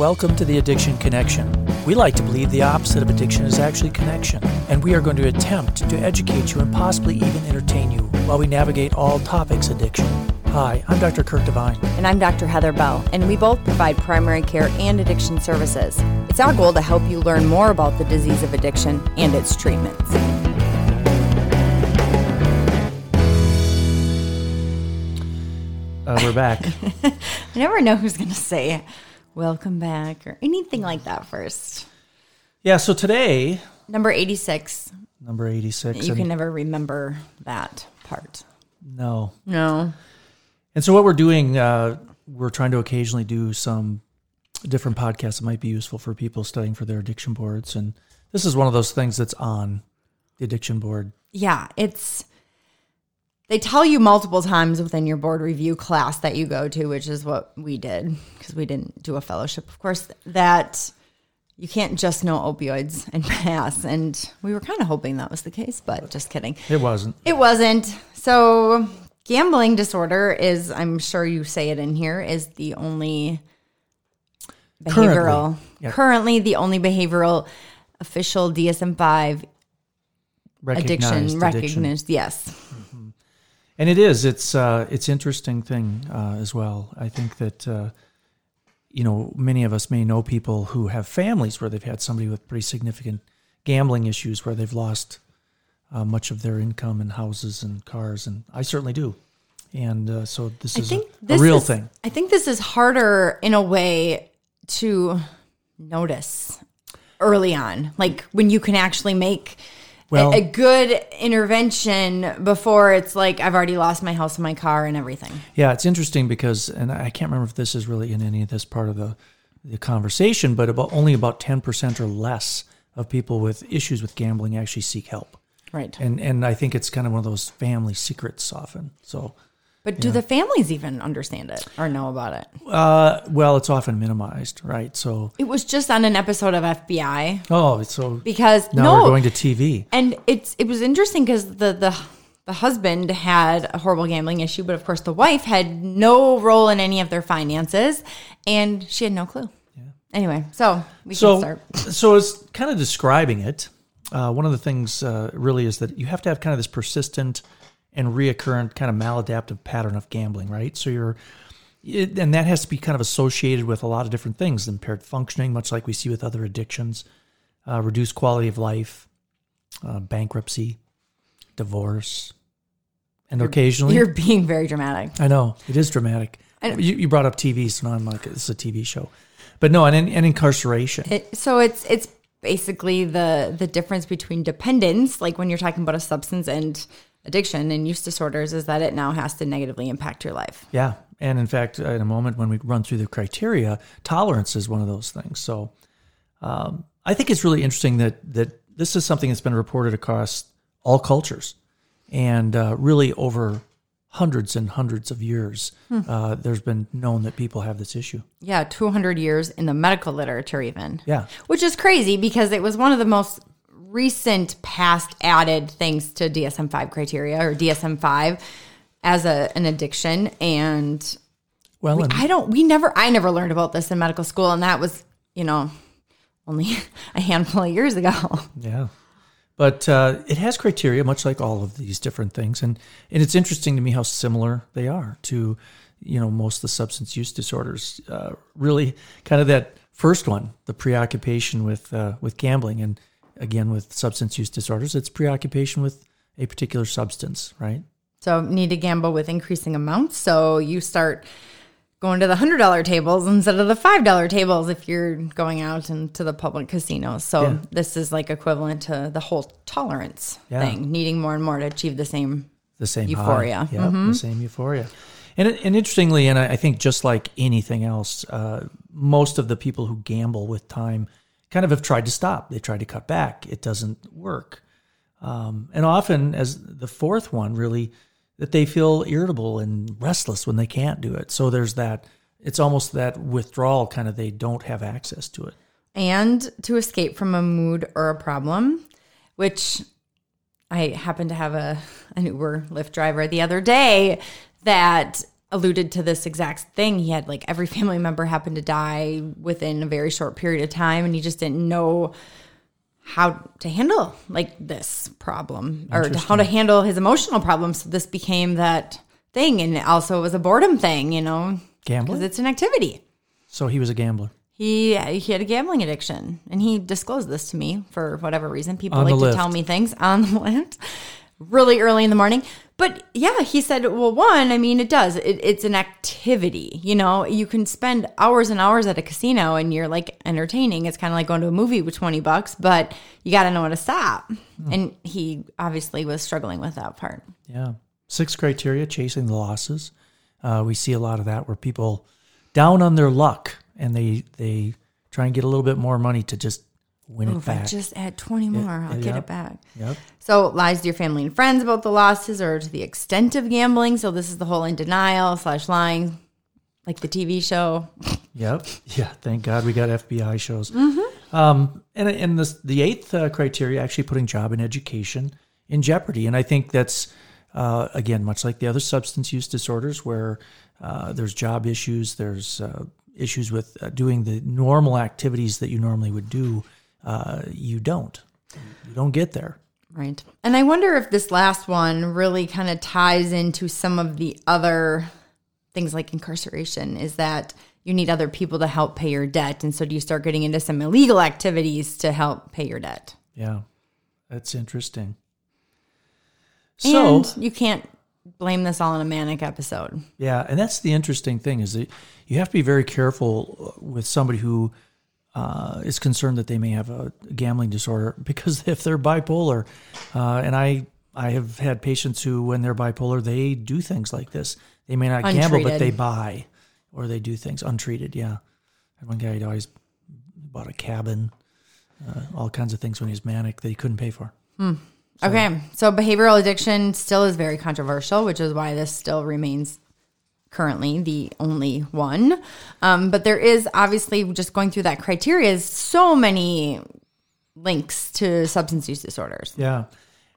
Welcome to the Addiction Connection. We like to believe the opposite of addiction is actually connection, and we are going to attempt to educate you and possibly even entertain you while we navigate all topics addiction. Hi, I'm Dr. Kirk DeVine. And I'm Dr. Heather Bell, and we both provide primary care and addiction services. It's our goal to help you learn more about the disease of addiction and its treatments. Uh, we're back. I never know who's going to say welcome back or anything like that first. yeah, so today, Number 86. number 86. You can never remember that part. no. No. And so what we're doing, uh, we're trying to occasionally do some different podcasts that might be useful for people studying for their addiction boards. And this is one of those things that's on the addiction board. Yeah, it's they tell you multiple times within your board review class that you go to, which is what we did because we didn't do a fellowship, of course, that you can't just know opioids and pass. And we were kind of hoping that was the case, but just kidding. It wasn't. It wasn't. So, gambling disorder is, I'm sure you say it in here, is the only behavioral, Currently. Yeah. currently the only behavioral official DSM 5 addiction recognized. Yes. And it is. It's uh, it's interesting thing uh, as well. I think that uh, you know many of us may know people who have families where they've had somebody with pretty significant gambling issues where they've lost uh, much of their income and houses and cars, and I certainly do. And uh, so this I is a, a real is, thing. I think this is harder in a way to notice early on, like when you can actually make Well- a, good intervention before it's like I've already lost my house and my car and everything. Yeah, it's interesting because, and I can't remember if this is really in any of this part of the the conversation, but about only about ten percent or less of people with issues with gambling actually seek help. Right. and and I think it's kind of one of those family secrets often. So, But do the families even understand it or know about it? uh, well, it's often minimized, right? So, It was just on an episode of FBI oh, so because now no, we're going to TV. And it's it was interesting because the the the husband had a horrible gambling issue, but of course the wife had no role in any of their finances, and she had no clue. Yeah. Anyway, so we can start. so it's kind of describing it. Uh, one of the things uh, really is that you have to have kind of this persistent and reoccurrent kind of maladaptive pattern of gambling, right? So you're, it, and that has to be kind of associated with a lot of different things: impaired functioning, much like we see with other addictions, uh, reduced quality of life, uh, bankruptcy, divorce, and occasionally, You're being very dramatic. I know it is dramatic. You, you brought up TV, so now I'm like, it's a TV show, but no, and, and incarceration. It, so it's it's basically the the difference between dependence, like when you're talking about a substance, and addiction and use disorders, is that it now has to negatively impact your life. Yeah. And in fact, in a moment when we run through the criteria, tolerance is one of those things. So um, I think it's really interesting that that this is something that's been reported across all cultures, and uh, really over hundreds and hundreds of years, uh, there's been known that people have this issue. Yeah, 200 years in the medical literature, even. Yeah. Which is crazy because it was one of the most recent past added things to DSM 5 criteria or DSM 5 as a, an addiction. And Well, and I don't, we never, I never learned about this in medical school. And that was, you know, only a handful of years ago. Yeah. But uh, it has criteria, much like all of these different things, and and it's interesting to me how similar they are to, you know, most of the substance use disorders. Uh, really, kind of that first one, the preoccupation with uh, with gambling, and again with substance use disorders, it's preoccupation with a particular substance, right? So need to gamble with increasing amounts. So you start going to the hundred dollar tables instead of the five dollar tables if you're going out into the public casinos. So Yeah. this is like equivalent to the whole tolerance Yeah. thing, needing more and more to achieve the same. the same Euphoria. Yeah, the same euphoria. And, and interestingly, and I I think just like anything else, uh, most of the people who gamble with time kind of have tried to stop. They tried to cut back. It doesn't work. Um, and often, as the fourth one, really, that they feel irritable and restless when they can't do it. So there's that. It's almost that withdrawal kind of. They don't have access to it. And to escape from a mood or a problem, which I happened to have a an Uber Lyft driver the other day that alluded to this exact thing. He had like every family member happened to die within a very short period of time, and he just didn't know how to handle like this problem or to, how to handle his emotional problems. So this became that thing, and also it was a boredom thing, you know, because Gambling. it's an activity. So he was a gambler. He he had a gambling addiction, and he disclosed this to me for whatever reason. People On like to Lyft. tell me things on the Lyft really early in the morning. But yeah, he said, well, one, I mean, it does. It, it's an activity. You know, you can spend hours and hours at a casino, and you're like entertaining. It's kind of like going to a movie with twenty bucks, but you got to know when to stop. Hmm. And he obviously was struggling with that part. Yeah. Six criteria chasing the losses. Uh, we see a lot of that where people down on their luck and they they try and get a little bit more money to just win Oh, it if I back. just add twenty more, I'll get it back. yep. So lies to your family and friends about the losses or to the extent of gambling. So this is the whole in denial slash lying, like the TV show. Yep. Yeah. Thank God we got FBI shows. Mm-hmm. Um, and and the the eighth uh, criteria actually putting job and education in jeopardy, and I think that's uh, again much like the other substance use disorders where uh, there's job issues, there's uh, issues with uh, doing the normal activities that you normally would do. Uh, you don't. You don't get there. Right. And I wonder if this last one really kind of ties into some of the other things like incarceration is that you need other people to help pay your debt. And so do you start getting into some illegal activities to help pay your debt? Yeah, that's interesting. So and you can't blame this all on a manic episode. Yeah, and that's the interesting thing is that you have to be very careful with somebody who uh, is concerned that they may have a gambling disorder because if they're bipolar, uh, and I I have had patients who, when they're bipolar, they do things like this. They may not gamble, but they buy or they do things untreated. Yeah, I had one guy who always bought a cabin, uh, all kinds of things when he was manic that he couldn't pay for. Okay, so behavioral addiction still is very controversial, which is why this still remains currently the only one. Um, but there is obviously just going through that criteria is so many links to substance use disorders. Yeah.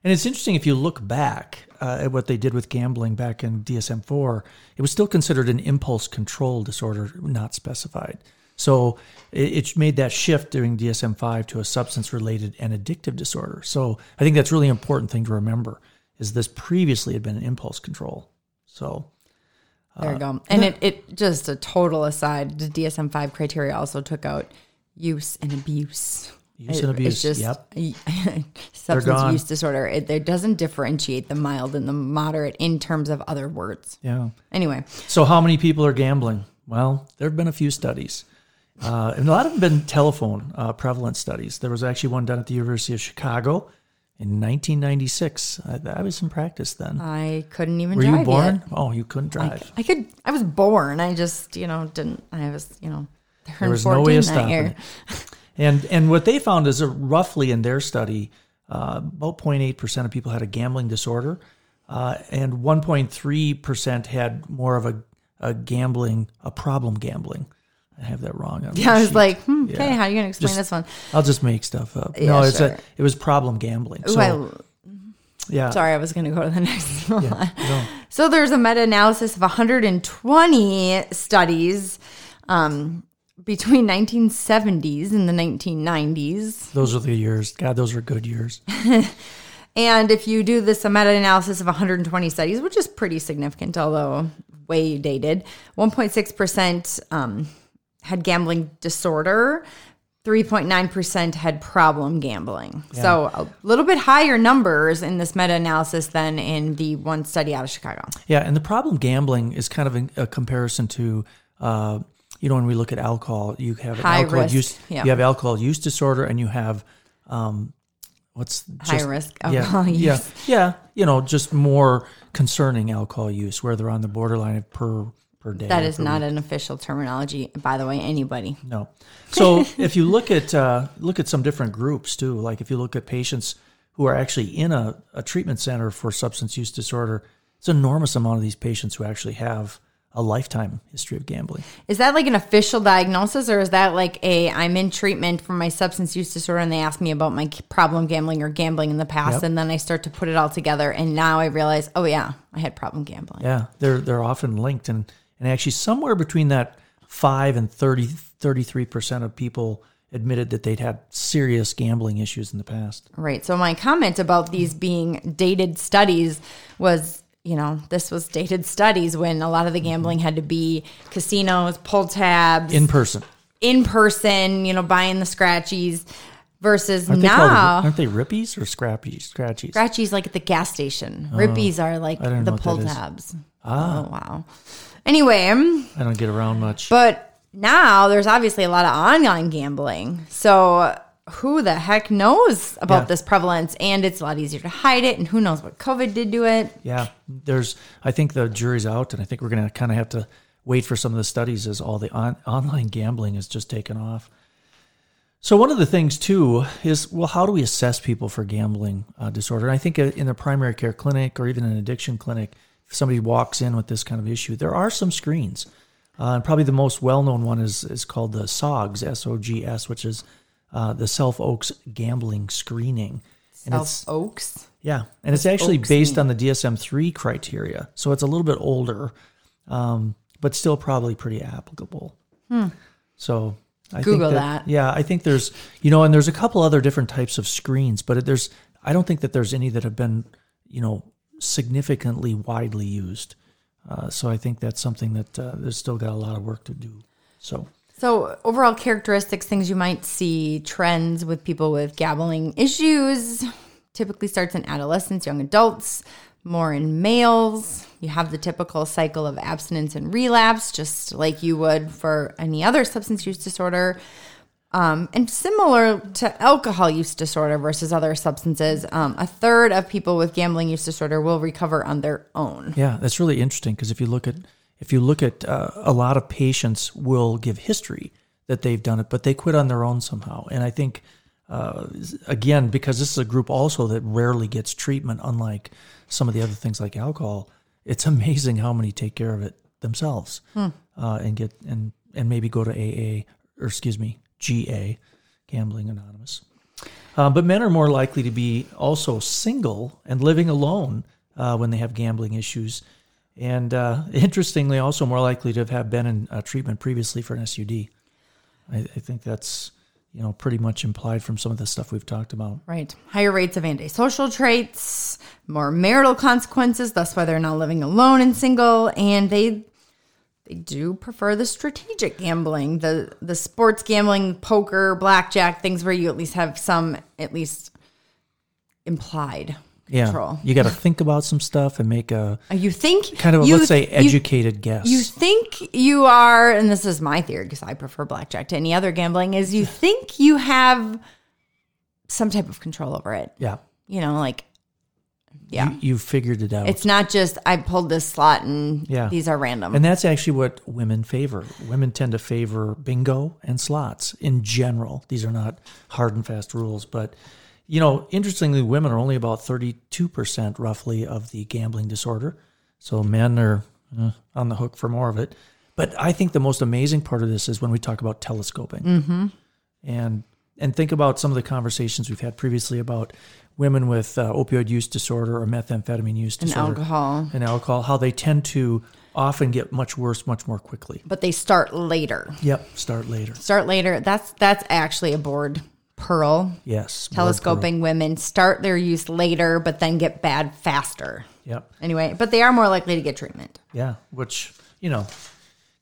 And it's interesting if you look back uh, at what they did with gambling back in DSM 4, it was still considered an impulse control disorder, not specified. So it, it made that shift during DSM 5 to a substance related and addictive disorder. So I think that's really important thing to remember is this previously had been an impulse control. So There you go. And it, it just a total aside, the DSM 5 criteria also took out use and abuse. use It- and abuse. It's just yep. substance use disorder. It, it doesn't differentiate the mild and the moderate in terms of other words. Yeah. Anyway, So, how many people are gambling? Well, there have been a few studies, uh, and a lot of them have been telephone uh, prevalence studies. There was actually one done at the University of Chicago in 1996. I, I was in practice then. I couldn't even Were drive you born? yet. Oh, you couldn't drive. I could. I was born. I just, you know, didn't. I was, you know, there was no way of stopping year. And and what they found is roughly in their study, uh, about 0.8 percent of people had a gambling disorder, uh, and 1.3 percent had more of a, a gambling, a problem gambling. I have that wrong. On Yeah, I was sheet. like, hmm, okay, Yeah. how are you going to explain Just- this one? I'll just make stuff up. Yeah, no, it's sure. a, it was problem gambling. So yeah, sorry, I was going to go to the next one. yeah, no. So there's a meta-analysis of 120 studies um, between 1970s and the 1990s. those are the years. God, those are good years. And if you do this meta-analysis of 120 studies, which is pretty significant, although way dated, 1.6% um, had gambling disorder. 3.9% had problem gambling. So a little bit higher numbers in this meta analysis than in the one study out of Chicago. Yeah, and the problem gambling is kind of a, a comparison to, uh, you know, when we look at alcohol, you have High alcohol risk, use, yeah. you have alcohol use disorder, and you have, um, what's High just- risk yeah, alcohol use. Yeah, yeah, you know, just more concerning alcohol use, where they're on the borderline of per per day. That is not an official terminology, by the way, anybody. No. So if you look at uh, look at some different groups too, like if you look at patients who are actually in a, a treatment center for substance use disorder, it's an enormous amount of these patients who actually have a lifetime history of gambling. Is that like an official diagnosis, or is that like a I'm in treatment for my substance use disorder, and they ask me about my problem gambling or gambling in the past, Yep. and then I start to put it all together, and now I realize, oh yeah, I had problem gambling. Yeah, they're they're often linked, and and actually somewhere between that five and 30, 33 percent of people admitted that they'd had serious gambling issues in the past. Right. So my comment about these being dated studies was, you know, this was dated studies when a lot of the mm-hmm. gambling had to be casinos, pull tabs, In person, in person, you know, buying the scratchies versus aren't they called? now. Aren't they rippies or scrappies? Scratchies. Scratchies like at the gas station. Oh, rippies are like Oh, I don't know the pull tabs. Ah. Oh wow. Anyway, I don't get around much. but now there's obviously a lot of online gambling. So who the heck knows about Yeah. this prevalence? And it's a lot easier to hide it. And who knows what COVID did to it? Yeah, there's. I think the jury's out, and I think we're going to kind of have to wait for some of the studies as all the on, online gambling is just taken off. So one of the things too is, well, how do we assess people for gambling uh, disorder? And I think uh, in a primary care clinic or even an addiction clinic, if somebody walks in with this kind of issue, there are some screens. Uh, and probably the most well-known one is is called the SOGS, S-O-G-S, which is uh, the Self Oaks Gambling Screening. And it's South Oaks. yeah, and it's actually Oaks based on the DSM three criteria, so it's a little bit older, um, but still probably pretty applicable. So I Google think that. Yeah, I think there's you know, and there's a couple other different types of screens, but there's I don't think that there's any that have been you know significantly widely used. Uh, so I think that's something that uh, there's still got a lot of work to do. So So, overall characteristics, things you might see, trends with people with gambling issues, typically starts in adolescents, young adults, more in males. You have the typical cycle of abstinence and relapse, just like you would for any other substance use disorder. Um, and similar to alcohol use disorder versus other substances, um, a third of people with gambling use disorder will recover on their own. Yeah, that's really interesting because if you look at if you look at uh, a lot of patients will give history that they've done it, but they quit on their own somehow. And I think uh, again because this is a group also that rarely gets treatment, unlike some of the other things like alcohol. It's amazing how many take care of it themselves uh, and get and and maybe go to AA or excuse me GA, Gambling Anonymous. Uh, but men are more likely to be also single and living alone uh, when they have gambling issues. And uh, interestingly, also more likely to have been in uh, treatment previously for an SUD. I, I think that's you know pretty much implied from some of the stuff we've talked about. Right. Higher rates of antisocial traits, more marital consequences. That's why they're now living alone and single. And they they do prefer the strategic gambling, the the sports gambling, poker, blackjack, things where you at least have some at least implied Yeah, control. you got to think about some stuff and make a uh, You think kind of a, you, let's say you- educated guess. You think you are, and this is my theory because I prefer blackjack to any other gambling, is you think you have some type of control over it. yeah, You know, like, yeah. you, you figured it out. It's not just I pulled this slot and Yeah. these are random. And that's actually what women favor. Women tend to favor bingo and slots in general. These are not hard and fast rules, but you know, interestingly, women are only about 32% roughly of the gambling disorder. So men are uh, on the hook for more of it. But I think the most amazing part of this is when we talk about telescoping. Mm-hmm. And and think about some of the conversations we've had previously about women with uh, opioid use disorder or methamphetamine use disorder. and alcohol. and alcohol, how they tend to often get much worse much more quickly. But they start later. Yep, start later. Start later. That's that's actually a board pearl. Yes. Telescoping women start their use later, but then get bad faster. Yep. Anyway, but they are more likely to get treatment. Yeah, which, you know,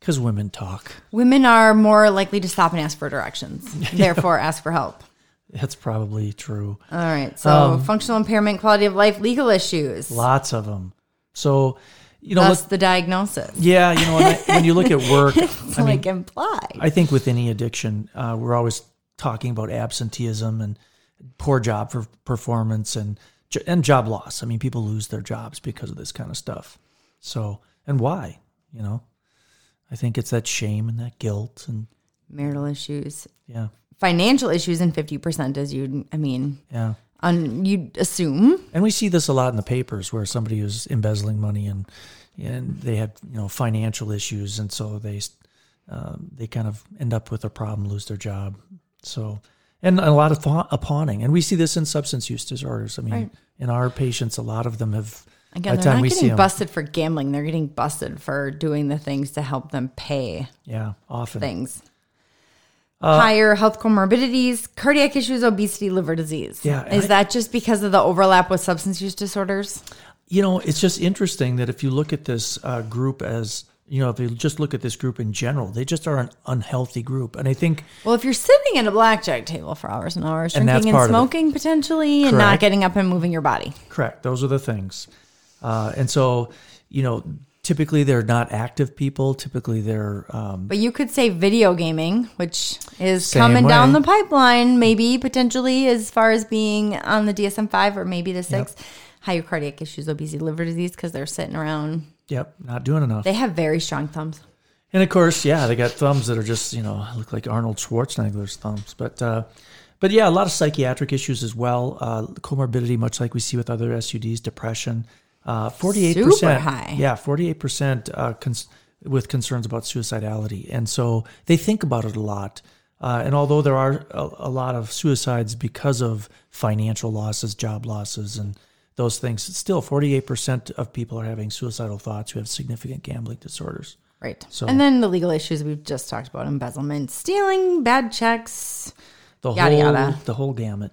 because women talk. Women are more likely to stop and ask for directions, therefore ask for help. That's probably true. All right. So Um, functional impairment, quality of life, legal issues. Lots of them. So, you know, That's the diagnosis. yeah, you know, when, I, when you look at work, It's I mean, like implied. I think with any addiction, uh, we're always talking about absenteeism and poor job for performance and and job loss. I mean, people lose their jobs because of this kind of stuff. So, and why? You know, I think it's that shame and that guilt and Marital issues, yeah, financial issues, and fifty percent, as you, I mean, yeah. un, you'd assume. And we see this a lot in the papers where somebody is embezzling money and and they had you know financial issues, and so they um, they kind of end up with a problem, lose their job. So, and a lot of th- pawning, and we see this in substance use disorders. I mean, Right. in our patients, a lot of them have. Again, the they're not see busted for gambling. They're getting busted for doing the things to help them pay Yeah, often. things. Uh, Higher health comorbidities, cardiac issues, obesity, liver disease. Yeah, Is I- that just because of the overlap with substance use disorders? You know, it's just interesting that if you look at this uh, group as, you know, if you just look at this group in general, they just are an unhealthy group. And I think, Well, if you're sitting at a blackjack table for hours and hours, drinking and, it. smoking potentially, and not getting up and moving your body. correct, those are the things. Uh, and so, you know, typically they're not active people. Typically they're, um, But you could say video gaming, which is coming down the pipeline, maybe potentially as far as being on the DSM 5 or maybe the 6. Higher cardiac issues, obesity, liver disease, because they're sitting around. yep, not doing enough. They have very strong thumbs. And of course, yeah, they got thumbs that are just you know look like Arnold Schwarzenegger's thumbs. But uh, but yeah, a lot of psychiatric issues as well. Uh, comorbidity, much like we see with other SUDs, depression. Uh, Forty-eight percent, high. yeah, forty-eight percent uh, cons- with concerns about suicidality, and so they think about it a lot. Uh, and although there are a, a lot of suicides because of financial losses, job losses, and those things, still forty-eight percent of people are having suicidal thoughts who have significant gambling disorders. Right. So- and then the legal issues we've just talked about embezzlement, stealing, bad checks. The Yada, whole yada. the whole gamut.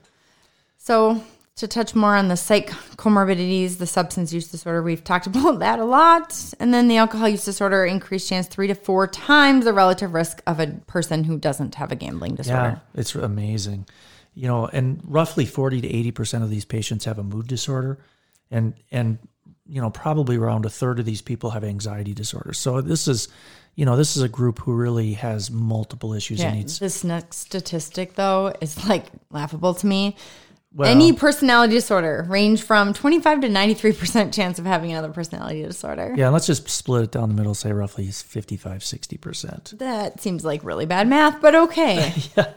So, to touch more on the psych comorbidities, the substance use disorder, we've talked about that a lot. And then the alcohol use disorder, increased chance three to four times the relative risk of a person who doesn't have a gambling disorder. Yeah, it's amazing. You know, and roughly 40 to 80% of these patients have a mood disorder and and you know, probably around a third of these people have anxiety disorders. So this is, you know, this is a group who really has multiple issues Yeah, and needs this next statistic though is like laughable to me. Well, Any personality disorder range from 25 to 93% chance of having another personality disorder. Yeah, let's just split it down the middle, say roughly 55, 60%. That seems like really bad math, but okay. yeah.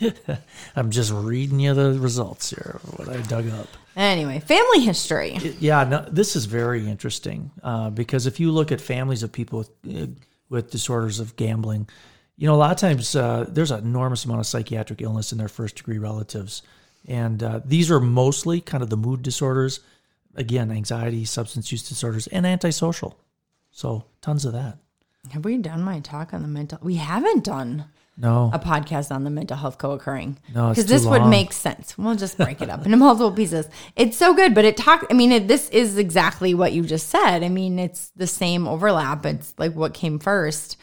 I'm just reading you the results here, what I dug up. anyway, family history. Yeah, no, this is very interesting uh, because if you look at families of people with uh, with disorders of gambling, you know a lot of times uh, there's an enormous amount of psychiatric illness in their first degree relatives, and uh, these are mostly kind of the mood disorders, again, anxiety, substance use disorders, and antisocial. So tons of that. Have we done my talk on the mental? We haven't done No, a podcast on the mental health co-occurring. No, because this would make sense. We'll just break it up into multiple pieces. It's so good, but it talk. I mean, it, this is exactly what you just said. I mean, it's the same overlap. It's like what came first.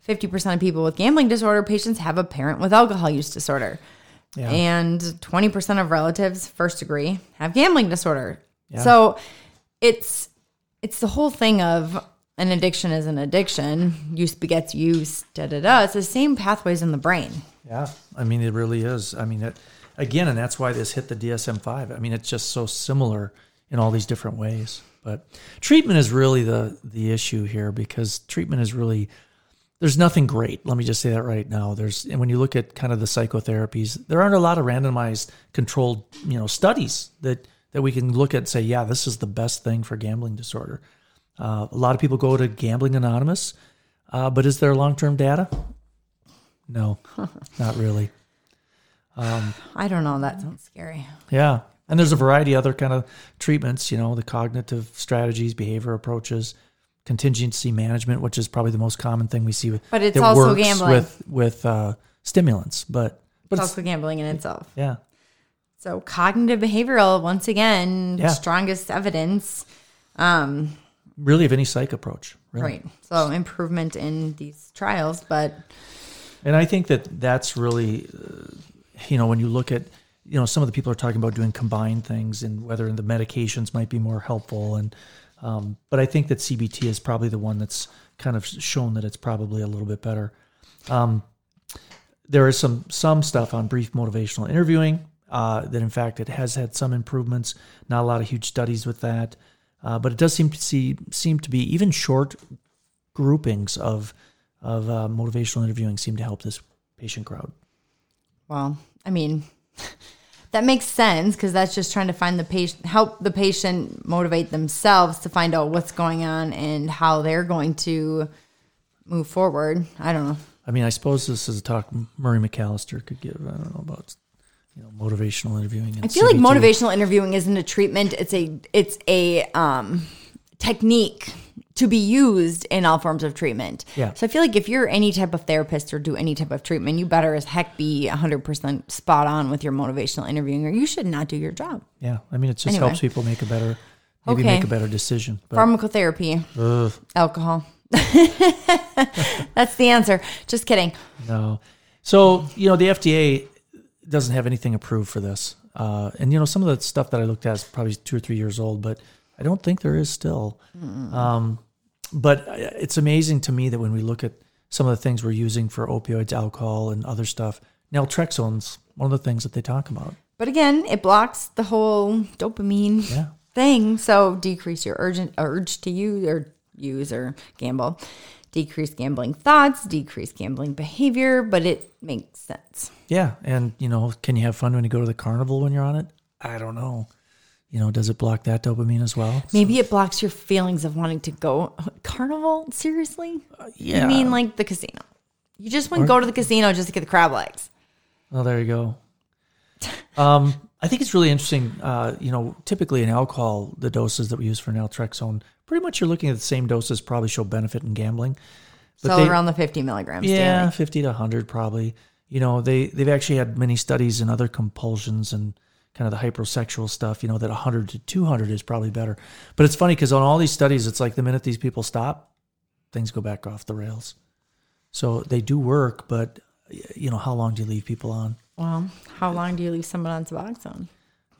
Fifty percent of people with gambling disorder patients have a parent with alcohol use disorder, Yeah. and twenty percent of relatives first degree have gambling disorder. So it's it's the whole thing of an addiction is an addiction. Use begets use. Da da da. It's the same pathways in the brain. Yeah, I mean it really is. I mean it again, and that's why this hit the DSM five. I mean it's just so similar in all these different ways. But treatment is really the the issue here because treatment is really there's nothing great. Let me just say that right now. There's and when you look at kind of the psychotherapies, there aren't a lot of randomized controlled you know studies that that we can look at and say, yeah, this is the best thing for gambling disorder. Uh, a lot of people go to Gambling Anonymous, uh, but is there long term data? No, not really. Um, I don't know. That sounds scary. Yeah. And there's a variety of other kind of treatments, you know, the cognitive strategies, behavior approaches, contingency management, which is probably the most common thing we see with But it's also gambling. with with uh, stimulants. But but It's it's, also gambling in itself. yeah. So cognitive behavioral, once again, Yeah. strongest evidence. Um, Really of any psych approach. Really. right. So improvement in these trials, but And I think that that's really, uh, you know, when you look at, you know, some of the people are talking about doing combined things and whether the medications might be more helpful. And, um, but I think that CBT is probably the one that's kind of shown that it's probably a little bit better. Um, there is some some stuff on brief motivational interviewing uh, that, in fact, it has had some improvements. Not a lot of huge studies with that, uh, but it does seem to see seem to be even short groupings of of uh, motivational interviewing seem to help this patient crowd. well, I mean, that makes sense because that's just trying to find the patient, help the patient motivate themselves to find out what's going on and how they're going to move forward. I don't know. I mean, I suppose this is a talk Murray McAllister could give. I don't know about you know motivational interviewing. And I feel like motivational interviewing isn't a treatment; it's a it's a um, technique to be used in all forms of treatment. Yeah. So I feel like if you're any type of therapist or do any type of treatment, you better as heck be 100% spot on with your motivational interviewing, or you should not do your job. Yeah, I mean, it just Anyway. helps people make a better, maybe Okay. make a better decision. But Pharmacotherapy, ugh, alcohol. That's the answer. Just kidding. no. So you know, the FDA doesn't have anything approved for this, uh, and you know, some of the stuff that I looked at is probably two or three years old, but I don't think there is still. Um, but uh, it's amazing to me that when we look at some of the things we're using for opioids, alcohol, and other stuff, naltrexone's one of the things that they talk about. But again, it blocks the whole dopamine Yeah. thing. So decrease your urgent urge to use or use or gamble. Decrease gambling thoughts, decrease gambling behavior, but it makes sense. Yeah, and you know, can you have fun when you go to the carnival when you're on it? I don't know. You know, does it block that dopamine as well? Maybe it blocks your feelings of wanting to go carnival. Seriously? yeah. I mean, like the casino. You just wouldn't go to the casino just to get the crab legs. Well, there you go. Um, I think it's really interesting. Uh, you know, typically in alcohol, the doses that we use for naltrexone, pretty much you're looking at the same doses, probably show benefit in gambling. But so they- around the 50 milligrams Yeah, daily. fifty to hundred probably. You know, they they've actually had many studies in other compulsions and kind of the hypersexual stuff. You know, that hundred to two hundred is probably better. But it's funny because on all these studies, it's like the minute these people stop, things go back off the rails. So they do work, but you know, how long do you leave people on? Well, how long do you leave someone on Suboxone?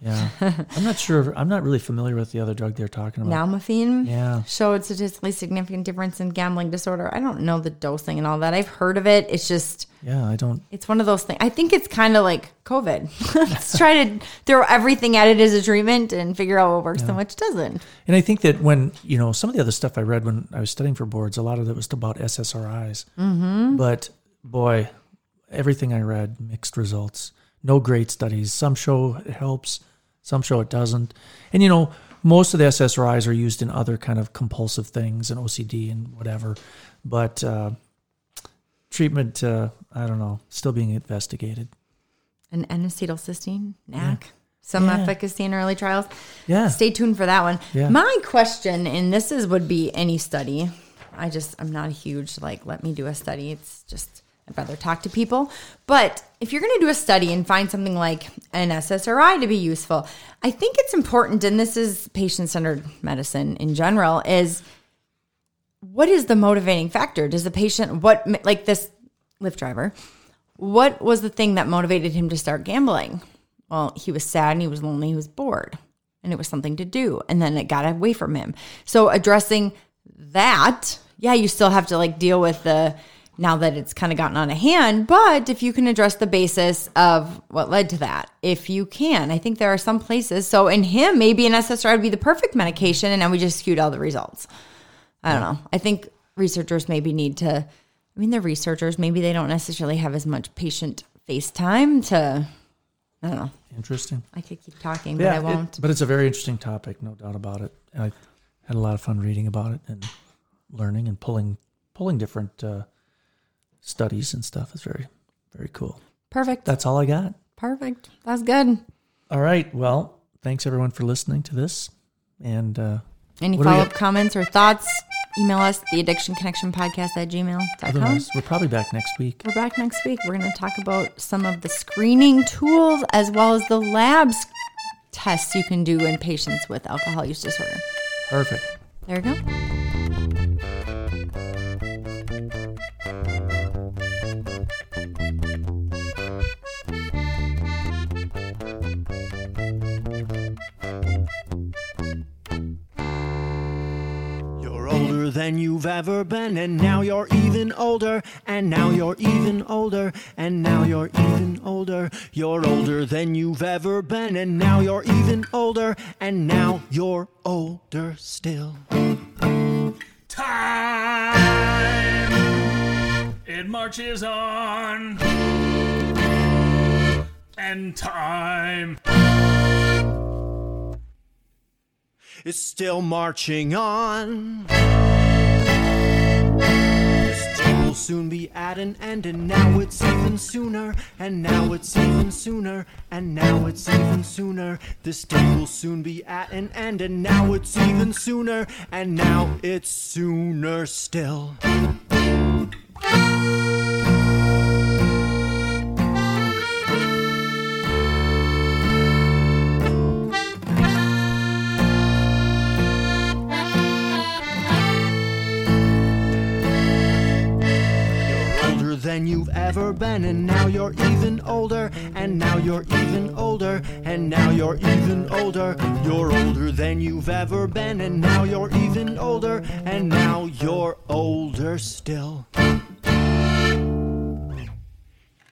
Yeah, I'm not sure. I'm not really familiar with the other drug they're talking about. Nalmefene Yeah. showed statistically significant difference in gambling disorder. I don't know the dosing and all that. I've heard of it. It's just Yeah, I don't. it's one of those things. I think it's kind of like COVID. Let's try to throw everything at it as a treatment and figure out what works and what doesn't. And I think that when, you know, some of the other stuff I read when I was studying for boards, a lot of it was about SSRIs. Mm-hmm. But boy, everything I read, mixed results. No great studies. Some show it helps, some show it doesn't. And, you know, most of the SSRIs are used in other kind of compulsive things and OCD and whatever. But uh, treatment, uh, I don't know, still being investigated. And N-acetylcysteine, NAC, some Yeah. efficacy in early trials. Yeah. Stay tuned for that one. Yeah. My question, and this is would be any study. I just I'm not a huge like let me do a study. It's just I'd rather talk to people. But if you're going to do a study and find something like an SSRI to be useful, I think it's important, and this is patient centered medicine in general, is what is the motivating factor? Does the patient what like this Lyft driver? What was the thing that motivated him to start gambling? Well, he was sad and he was lonely, he was bored, and it was something to do. And then it got away from him. So addressing that, yeah, you still have to like deal with the now that it's kind of gotten on a hand, but if you can address the basis of what led to that, if you can, I think there are some places. So in him, maybe an SSRI would be the perfect medication, and then we just skewed all the results. I don't know. I think researchers maybe need to. I mean, they're researchers. Maybe they don't necessarily have as much patient face time to. I don't know. Interesting. I could keep talking, but I won't. but it's a very interesting topic, no doubt about it. And I had a lot of fun reading about it and learning and pulling pulling different uh, studies and stuff. It's very very cool. Perfect. That's all I got. Perfect. That's good. All right. Well, thanks everyone for listening to this. And uh, Any What do we follow up comments or thoughts? Email us, the addiction connection podcast at gmail.com. otherwise, we're probably back next week. We're back next week. We're going to talk about some of the screening tools as well as the labs tests you can do in patients with alcohol use disorder. Perfect. There you go. Older than you've ever been, and now you're even older, and now you're even older, and now you're even older. You're older than you've ever been, and now you're even older, and now you're older still. Time it marches on. And time is still marching on. Soon be at an end, and now it's even sooner, and now it's even sooner, and now it's even sooner. This day will soon be at an end, and now it's even sooner, and now it's sooner still. Than you've ever been, and now you're even older, and now you're even older, and now you're even older. You're older than you've ever been, and now you're even older, and now you're older still.